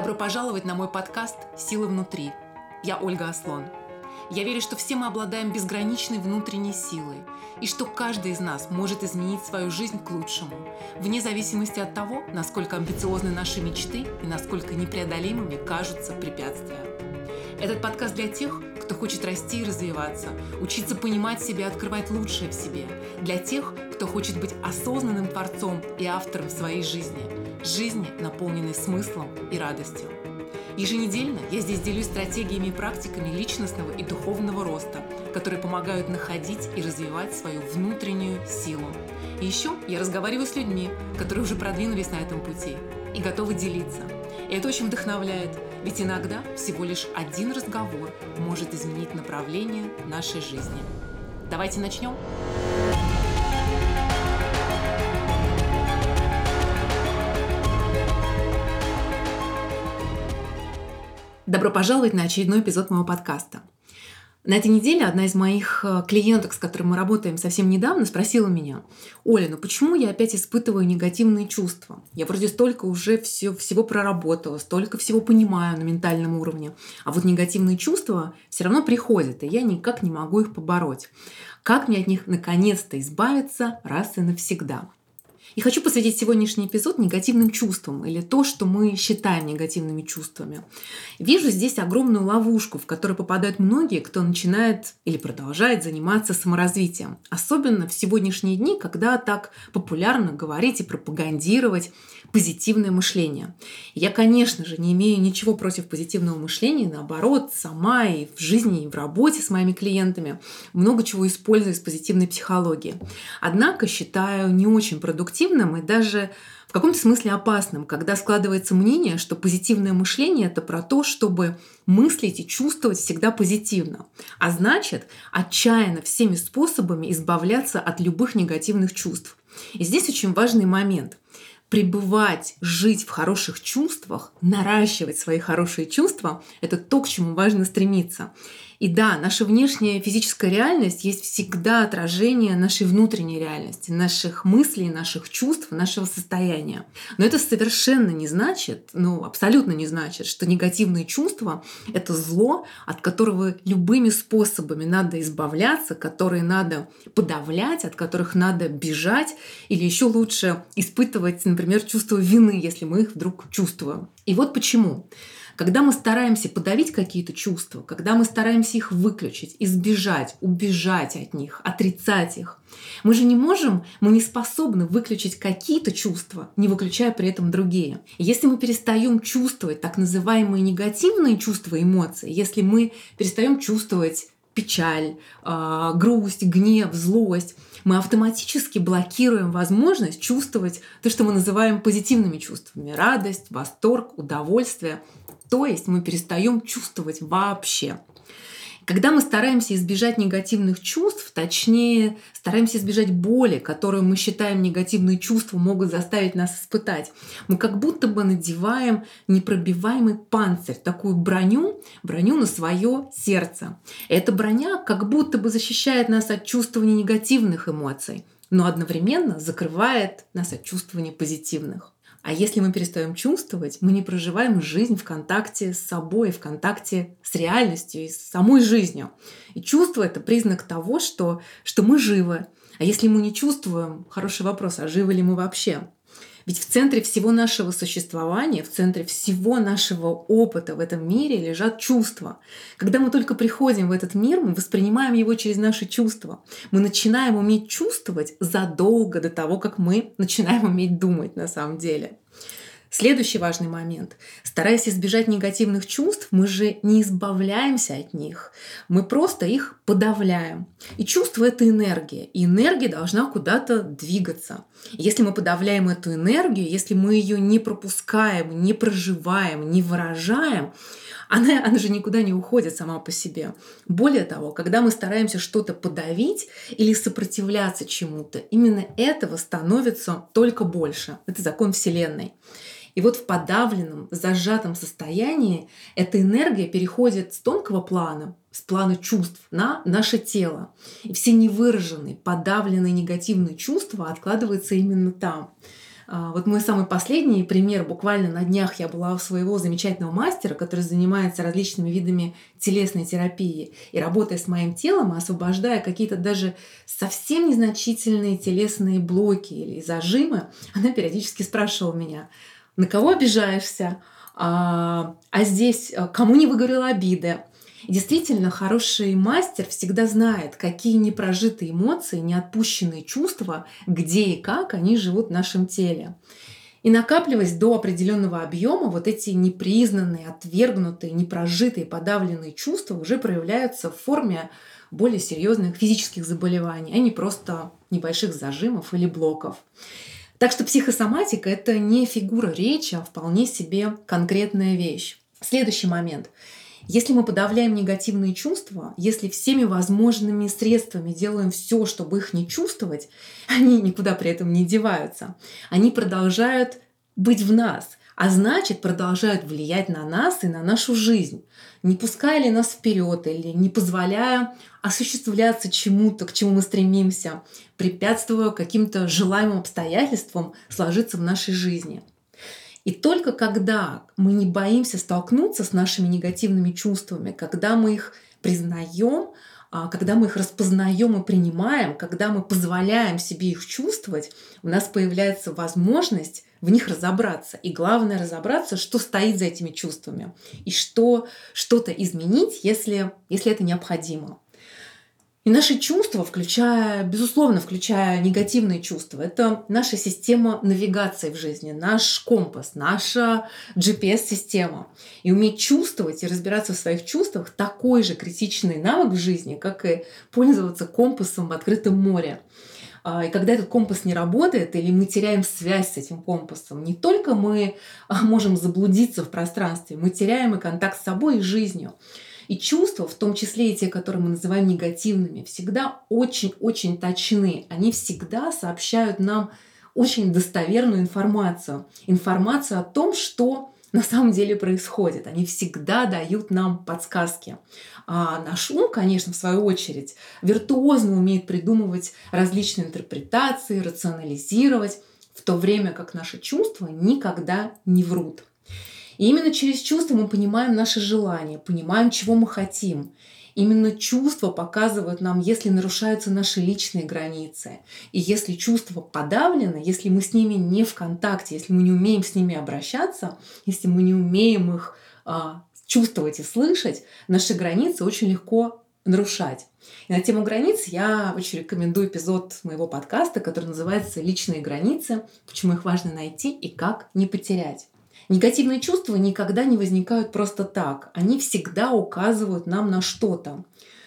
Добро пожаловать на мой подкаст «Сила внутри». Я Ольга Аслон. Я верю, что все мы обладаем безграничной внутренней силой, и что каждый из нас может изменить свою жизнь к лучшему, вне зависимости от того, насколько амбициозны наши мечты и насколько непреодолимыми кажутся препятствия. Этот подкаст для тех, кто хочет расти и развиваться, учиться понимать себя и открывать лучшее в себе, для тех, кто хочет быть осознанным творцом и автором своей жизни – жизни, наполненной смыслом и радостью. Еженедельно я здесь делюсь стратегиями и практиками личностного и духовного роста, которые помогают находить и развивать свою внутреннюю силу. И еще я разговариваю с людьми, которые уже продвинулись на этом пути и готовы делиться. И это очень вдохновляет, ведь иногда всего лишь один разговор может изменить направление нашей жизни. Давайте начнем. Добро пожаловать на очередной эпизод моего подкаста. На этой неделе одна из моих э, клиенток, с которой мы работаем совсем недавно, спросила меня, Оля, ну почему я опять испытываю негативные чувства? Я вроде столько уже все, всего проработала, столько всего понимаю на ментальном уровне, а вот негативные чувства все равно приходят, и я никак не могу их побороть. Как мне от них наконец-то избавиться раз и навсегда? И хочу посвятить сегодняшний эпизод негативным чувствам или то, что мы считаем негативными чувствами. Вижу здесь огромную ловушку, в которую попадают многие, кто начинает или продолжает заниматься саморазвитием. Особенно в сегодняшние дни, когда так популярно говорить и пропагандировать позитивное мышление. Я, конечно же, не имею ничего против позитивного мышления, наоборот, сама и в жизни, и в работе с моими клиентами много чего использую из позитивной психологии. Однако считаю не очень продуктивным и даже в каком-то смысле опасным, когда складывается мнение, что позитивное мышление это про то, чтобы мыслить и чувствовать всегда позитивно. А значит, отчаянно всеми способами избавляться от любых негативных чувств. И здесь очень важный момент пребывать, жить в хороших чувствах, наращивать свои хорошие чувства – это то, к чему важно стремиться. И да, наша внешняя физическая реальность есть всегда отражение нашей внутренней реальности, наших мыслей, наших чувств, нашего состояния. Но это совершенно не значит, ну абсолютно не значит, что негативные чувства — это зло, от которого любыми способами надо избавляться, которые надо подавлять, от которых надо бежать или еще лучше испытывать, например, чувство вины, если мы их вдруг чувствуем. И вот почему. Когда мы стараемся подавить какие-то чувства, когда мы стараемся их выключить, избежать, убежать от них, отрицать их, мы же не можем, мы не способны выключить какие-то чувства, не выключая при этом другие. если мы перестаем чувствовать так называемые негативные чувства, эмоции, если мы перестаем чувствовать печаль, а, грусть, гнев, злость, мы автоматически блокируем возможность чувствовать то, что мы называем позитивными чувствами. Радость, восторг, удовольствие. То есть мы перестаем чувствовать вообще. Когда мы стараемся избежать негативных чувств, точнее, стараемся избежать боли, которую мы считаем негативные чувства могут заставить нас испытать, мы как будто бы надеваем непробиваемый панцирь, такую броню, броню на свое сердце. Эта броня как будто бы защищает нас от чувствования негативных эмоций, но одновременно закрывает нас от чувствования позитивных. А если мы перестаем чувствовать, мы не проживаем жизнь в контакте с собой, в контакте с реальностью и с самой жизнью. И чувство — это признак того, что, что мы живы. А если мы не чувствуем, хороший вопрос, а живы ли мы вообще? Ведь в центре всего нашего существования, в центре всего нашего опыта в этом мире лежат чувства. Когда мы только приходим в этот мир, мы воспринимаем его через наши чувства. Мы начинаем уметь чувствовать задолго до того, как мы начинаем уметь думать на самом деле. Следующий важный момент. Стараясь избежать негативных чувств, мы же не избавляемся от них. Мы просто их подавляем. И чувство — это энергия. И энергия должна куда-то двигаться. Если мы подавляем эту энергию, если мы ее не пропускаем, не проживаем, не выражаем, она, она же никуда не уходит сама по себе. Более того, когда мы стараемся что-то подавить или сопротивляться чему-то, именно этого становится только больше. Это закон Вселенной. И вот в подавленном, зажатом состоянии эта энергия переходит с тонкого плана, с плана чувств на наше тело. И все невыраженные, подавленные негативные чувства откладываются именно там. А, вот мой самый последний пример. Буквально на днях я была у своего замечательного мастера, который занимается различными видами телесной терапии. И работая с моим телом, освобождая какие-то даже совсем незначительные телесные блоки или зажимы, она периодически спрашивала меня, на кого обижаешься? А, а здесь а, кому не выговорила обиды? действительно, хороший мастер всегда знает, какие непрожитые эмоции, неотпущенные чувства, где и как они живут в нашем теле. И накапливаясь до определенного объема, вот эти непризнанные, отвергнутые, непрожитые, подавленные чувства уже проявляются в форме более серьезных физических заболеваний, а не просто небольших зажимов или блоков. Так что психосоматика – это не фигура речи, а вполне себе конкретная вещь. Следующий момент. Если мы подавляем негативные чувства, если всеми возможными средствами делаем все, чтобы их не чувствовать, они никуда при этом не деваются. Они продолжают быть в нас, а значит продолжают влиять на нас и на нашу жизнь, не пуская ли нас вперед или не позволяя осуществляться чему-то, к чему мы стремимся, препятствуя каким-то желаемым обстоятельствам сложиться в нашей жизни. И только когда мы не боимся столкнуться с нашими негативными чувствами, когда мы их признаем, а, когда мы их распознаем и принимаем, когда мы позволяем себе их чувствовать, у нас появляется возможность в них разобраться. И главное разобраться, что стоит за этими чувствами и что что-то изменить, если, если это необходимо. И наши чувства, включая, безусловно, включая негативные чувства, это наша система навигации в жизни, наш компас, наша GPS-система. И уметь чувствовать и разбираться в своих чувствах такой же критичный навык в жизни, как и пользоваться компасом в открытом море. А, и когда этот компас не работает или мы теряем связь с этим компасом, не только мы а, можем заблудиться в пространстве, мы теряем и контакт с собой и жизнью. И чувства, в том числе и те, которые мы называем негативными, всегда очень-очень точны. Они всегда сообщают нам очень достоверную информацию. Информацию о том, что на самом деле происходит. Они всегда дают нам подсказки. А наш ум, конечно, в свою очередь, виртуозно умеет придумывать различные интерпретации, рационализировать, в то время как наши чувства никогда не врут. И именно через чувства мы понимаем наши желания, понимаем, чего мы хотим. Именно чувства показывают нам, если нарушаются наши личные границы. И если чувства подавлены, если мы с ними не в контакте, если мы не умеем с ними обращаться, если мы не умеем их а, чувствовать и слышать, наши границы очень легко нарушать. И на тему границ я очень рекомендую эпизод моего подкаста, который называется «Личные границы. Почему их важно найти и как не потерять». Негативные чувства никогда не возникают просто так. Они всегда указывают нам на что-то.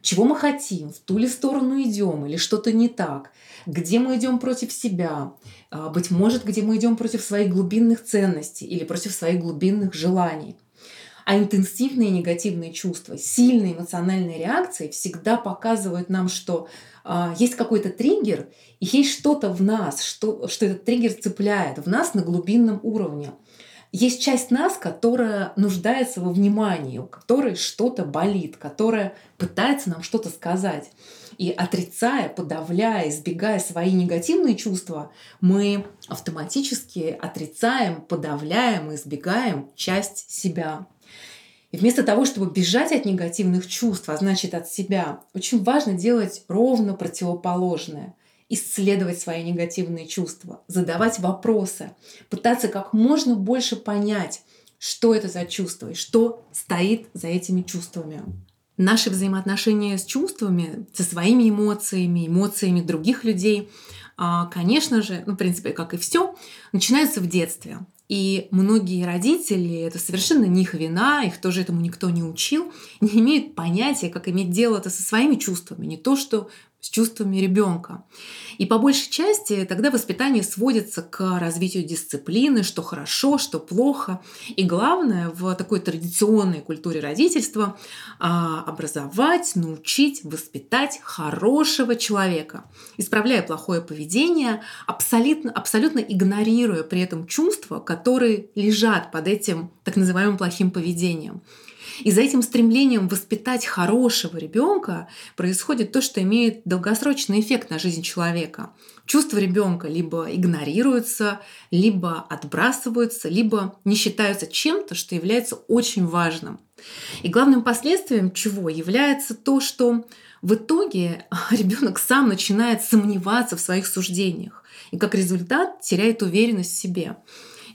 Чего мы хотим, в ту ли сторону идем или что-то не так, где мы идем против себя, а, быть может, где мы идем против своих глубинных ценностей или против своих глубинных желаний. А интенсивные негативные чувства, сильные эмоциональные реакции всегда показывают нам, что э, есть какой-то триггер, и есть что-то в нас, что, что этот триггер цепляет в нас на глубинном уровне есть часть нас, которая нуждается во внимании, у которой что-то болит, которая пытается нам что-то сказать. И отрицая, подавляя, избегая свои негативные чувства, мы автоматически отрицаем, подавляем, избегаем часть себя. И вместо того, чтобы бежать от негативных чувств, а значит от себя, очень важно делать ровно противоположное – исследовать свои негативные чувства, задавать вопросы, пытаться как можно больше понять, что это за чувство и что стоит за этими чувствами. Наши взаимоотношения с чувствами, со своими эмоциями, эмоциями других людей, а, конечно же, ну, в принципе, как и все, начинаются в детстве. И многие родители, это совершенно не их вина, их тоже этому никто не учил, не имеют понятия, как иметь дело-то со своими чувствами, не то, что с чувствами ребенка. И по большей части тогда воспитание сводится к развитию дисциплины, что хорошо, что плохо. И главное в такой традиционной культуре родительства а, образовать, научить, воспитать хорошего человека, исправляя плохое поведение, абсолютно, абсолютно игнорируя при этом чувства, которые лежат под этим так называемым плохим поведением. И за этим стремлением воспитать хорошего ребенка происходит то, что имеет долгосрочный эффект на жизнь человека. Чувства ребенка либо игнорируются, либо отбрасываются, либо не считаются чем-то, что является очень важным. И главным последствием чего является то, что в итоге ребенок сам начинает сомневаться в своих суждениях и как результат теряет уверенность в себе.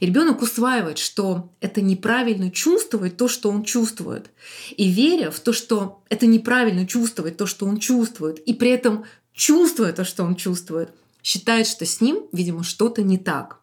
И ребенок усваивает, что это неправильно чувствовать то, что он чувствует. И веря в то, что это неправильно чувствовать то, что он чувствует, и при этом чувствуя то, что он чувствует, считает, что с ним, видимо, что-то не так.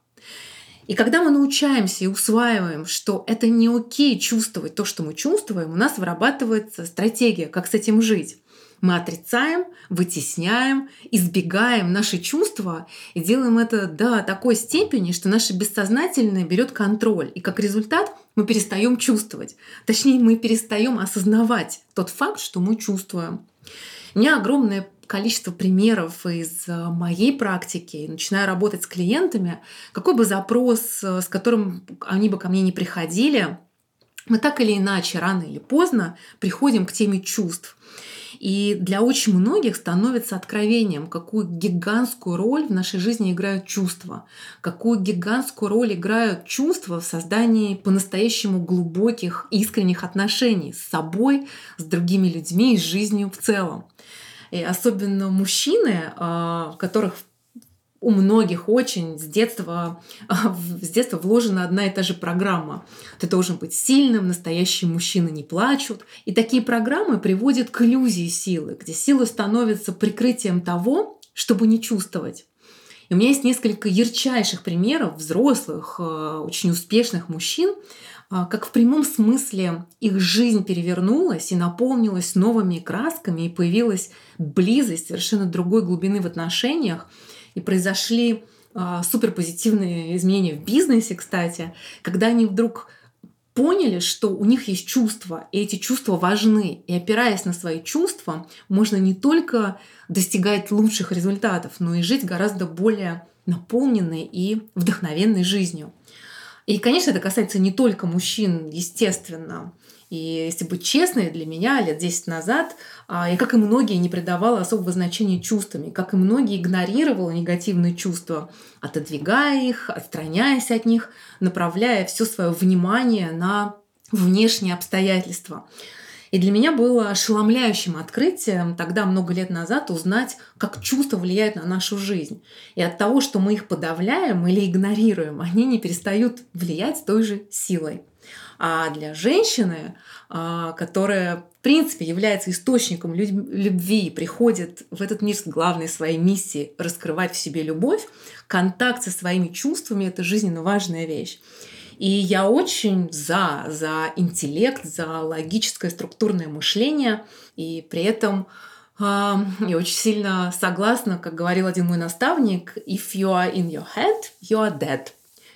И когда мы научаемся и усваиваем, что это не окей чувствовать то, что мы чувствуем, у нас вырабатывается стратегия, как с этим жить. Мы отрицаем, вытесняем, избегаем наши чувства и делаем это до такой степени, что наше бессознательное берет контроль. И как результат мы перестаем чувствовать. Точнее, мы перестаем осознавать тот факт, что мы чувствуем. У меня огромное количество примеров из э, моей практики, начиная работать с клиентами, какой бы запрос, э, с которым они бы ко мне не приходили, мы так или иначе, рано или поздно, приходим к теме чувств. И для очень многих становится откровением, какую гигантскую роль в нашей жизни играют чувства, какую гигантскую роль играют чувства в создании по-настоящему глубоких, искренних отношений с собой, с другими людьми и с жизнью в целом. И особенно мужчины, а, в которых у многих очень с детства, с детства вложена одна и та же программа. Ты должен быть сильным, настоящие мужчины не плачут. И такие программы приводят к иллюзии силы, где сила становится прикрытием того, чтобы не чувствовать. И у меня есть несколько ярчайших примеров взрослых, э, очень успешных мужчин, а, как в прямом смысле их жизнь перевернулась и наполнилась новыми красками, и появилась близость совершенно другой глубины в отношениях, и произошли а, суперпозитивные изменения в бизнесе, кстати, когда они вдруг поняли, что у них есть чувства, и эти чувства важны. И опираясь на свои чувства, можно не только достигать лучших результатов, но и жить гораздо более наполненной и вдохновенной жизнью. И, конечно, это касается не только мужчин, естественно. И если быть честной, для меня лет 10 назад а, я, как и многие, не придавала особого значения чувствами, как и многие игнорировала негативные чувства, отодвигая их, отстраняясь от них, направляя все свое внимание на внешние обстоятельства. И для меня было ошеломляющим открытием тогда, много лет назад, узнать, как чувства влияют на нашу жизнь. И от того, что мы их подавляем или игнорируем, они не перестают влиять той же силой. А для женщины, а, которая в принципе является источником любви и приходит в этот мир с главной своей миссией раскрывать в себе любовь, контакт со своими чувствами – это жизненно важная вещь. И я очень за, за интеллект, за логическое структурное мышление, и при этом э, я очень сильно согласна, как говорил один мой наставник, if you are in your head, you are dead.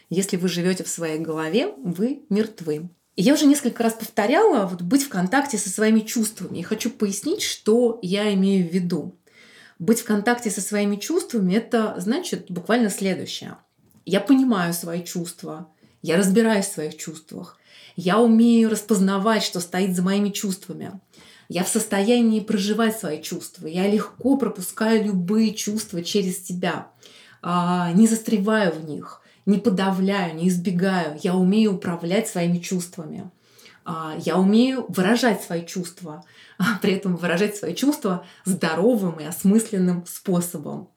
Если вы живете в своей голове, вы мертвы. И я уже несколько раз повторяла вот, быть в контакте со своими чувствами. И хочу пояснить, что я имею в виду. Быть в контакте со своими чувствами – это значит буквально следующее. Я понимаю свои чувства, я разбираюсь в своих чувствах. Я умею распознавать, что стоит за моими чувствами. Я в состоянии проживать свои чувства. Я легко пропускаю любые чувства через себя. А, не застреваю в них, не подавляю, не избегаю. Я умею управлять своими чувствами. А, я умею выражать свои чувства, а при этом выражать свои чувства здоровым и осмысленным способом.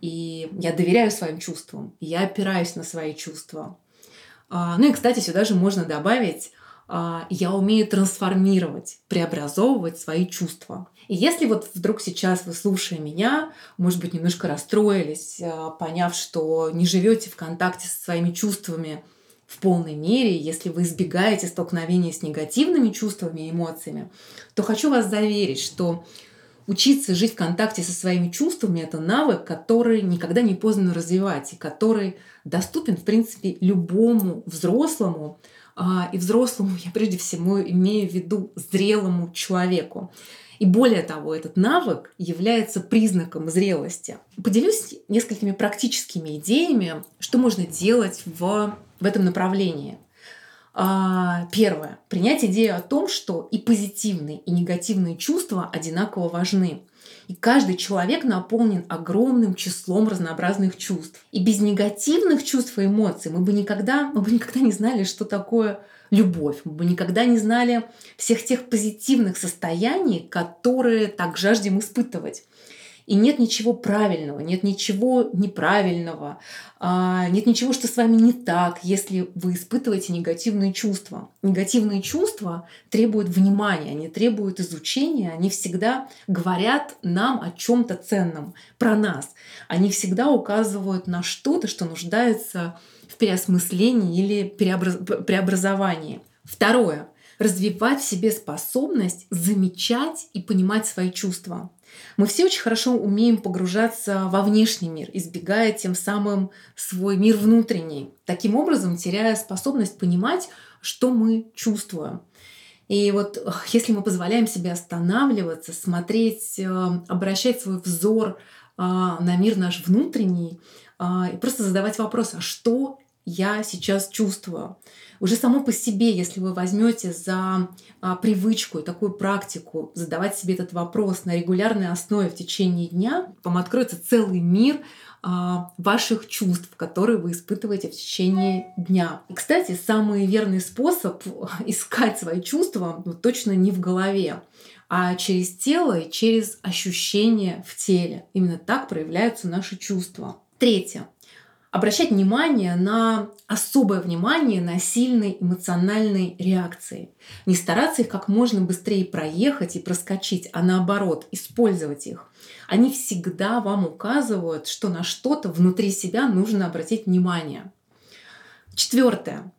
И я доверяю своим чувствам, я опираюсь на свои чувства. А, ну и, кстати, сюда же можно добавить а, я умею трансформировать, преобразовывать свои чувства. И если вот вдруг сейчас вы, слушая меня, может быть, немножко расстроились, а, поняв, что не живете в контакте со своими чувствами в полной мере, если вы избегаете столкновения с негативными чувствами и эмоциями, то хочу вас заверить, что учиться жить в контакте со своими чувствами – это навык, который никогда не поздно развивать и который доступен, в принципе, любому взрослому, а, и взрослому я прежде всего имею в виду зрелому человеку. И более того, этот навык является признаком зрелости. Поделюсь несколькими практическими идеями, что можно делать в, в этом направлении. А, первое. Принять идею о том, что и позитивные, и негативные чувства одинаково важны. И каждый человек наполнен огромным числом разнообразных чувств. И без негативных чувств и эмоций мы бы никогда, мы бы никогда не знали, что такое любовь. Мы бы никогда не знали всех тех позитивных состояний, которые так жаждем испытывать. И нет ничего правильного, нет ничего неправильного, а, нет ничего, что с вами не так, если вы испытываете негативные чувства. Негативные чувства требуют внимания, они требуют изучения, они всегда говорят нам о чем-то ценном, про нас. Они всегда указывают на что-то, что нуждается в переосмыслении или преобраз... преобразовании. Второе развивать в себе способность замечать и понимать свои чувства. Мы все очень хорошо умеем погружаться во внешний мир, избегая тем самым свой мир внутренний, таким образом теряя способность понимать, что мы чувствуем. И вот если мы позволяем себе останавливаться, смотреть, э, обращать свой взор э, на мир наш внутренний э, и просто задавать вопрос, а что я сейчас чувствую. Уже само по себе, если вы возьмете за а, привычку и такую практику задавать себе этот вопрос на регулярной основе в течение дня, вам откроется целый мир а, ваших чувств, которые вы испытываете в течение дня. И, кстати, самый верный способ искать свои чувства ну, точно не в голове, а через тело и через ощущения в теле. Именно так проявляются наши чувства. Третье обращать внимание на особое внимание на сильные эмоциональные реакции. Не стараться их как можно быстрее проехать и проскочить, а наоборот, использовать их. Они всегда вам указывают, что на что-то внутри себя нужно обратить внимание. Четвертое.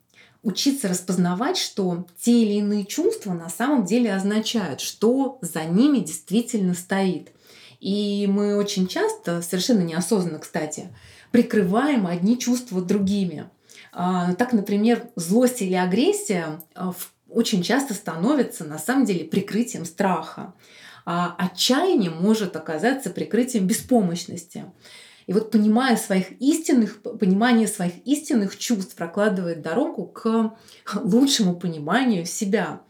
Учиться распознавать, что те или иные чувства на самом деле означают, что за ними действительно стоит. И мы очень часто, совершенно неосознанно, кстати, прикрываем одни чувства другими. А, так, например, злость или агрессия а, очень часто становятся на самом деле прикрытием страха. А отчаяние может оказаться прикрытием беспомощности. И вот понимая своих истинных, понимание своих истинных чувств прокладывает дорогу к лучшему пониманию себя.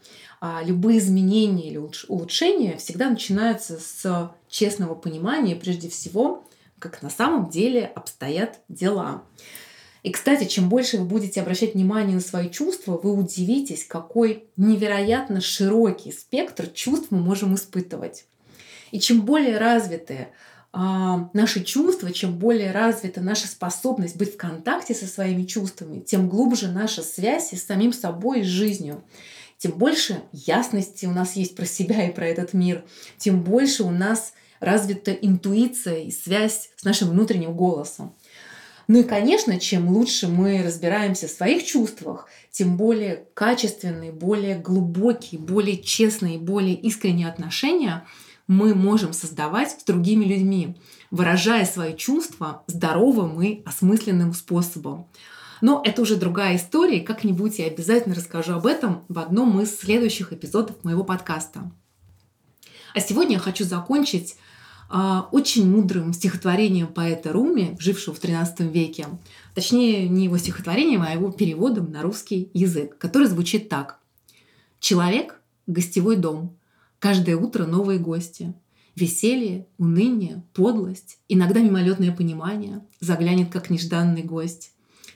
А любые изменения или улучшения всегда начинаются с честного понимания, прежде всего, как на самом деле обстоят дела. И, кстати, чем больше вы будете обращать внимание на свои чувства, вы удивитесь, какой невероятно широкий спектр чувств мы можем испытывать. И чем более развиты а, наши чувства, чем более развита наша способность быть в контакте со своими чувствами, тем глубже наша связь с самим собой и с жизнью. Тем больше ясности у нас есть про себя и про этот мир, тем больше у нас развита интуиция и связь с нашим внутренним голосом. Ну и, конечно, чем лучше мы разбираемся в своих чувствах, тем более качественные, более глубокие, более честные, более искренние отношения мы можем создавать с другими людьми, выражая свои чувства здоровым и осмысленным способом. Но это уже другая история, как-нибудь я обязательно расскажу об этом в одном из следующих эпизодов моего подкаста. А сегодня я хочу закончить очень мудрым стихотворением поэта Руми, жившего в XIII веке. Точнее, не его стихотворением, а его переводом на русский язык, который звучит так. «Человек – гостевой дом. Каждое утро новые гости. Веселье, уныние, подлость, иногда мимолетное понимание заглянет как нежданный гость.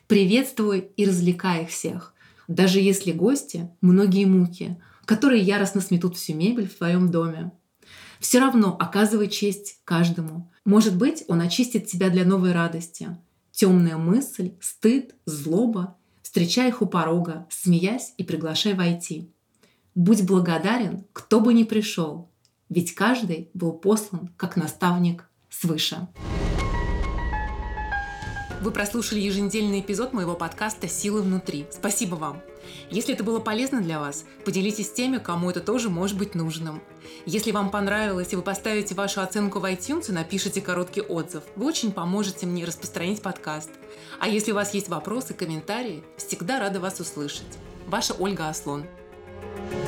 Приветствуй и развлекай их всех, даже если гости – многие муки, которые яростно сметут всю мебель в твоем доме. Все равно оказывай честь каждому. Может быть, он очистит тебя для новой радости. Темная мысль, стыд, злоба. Встречай их у порога, смеясь и приглашай войти. Будь благодарен, кто бы ни пришел, ведь каждый был послан как наставник свыше. Вы прослушали еженедельный эпизод моего подкаста «Силы внутри». Спасибо вам! Если это было полезно для вас, поделитесь с теми, кому это тоже может быть нужным. Если вам понравилось и вы поставите вашу оценку в iTunes и напишите короткий отзыв, вы очень поможете мне распространить подкаст. А если у вас есть вопросы, комментарии, всегда рада вас услышать. Ваша Ольга Аслон. thank you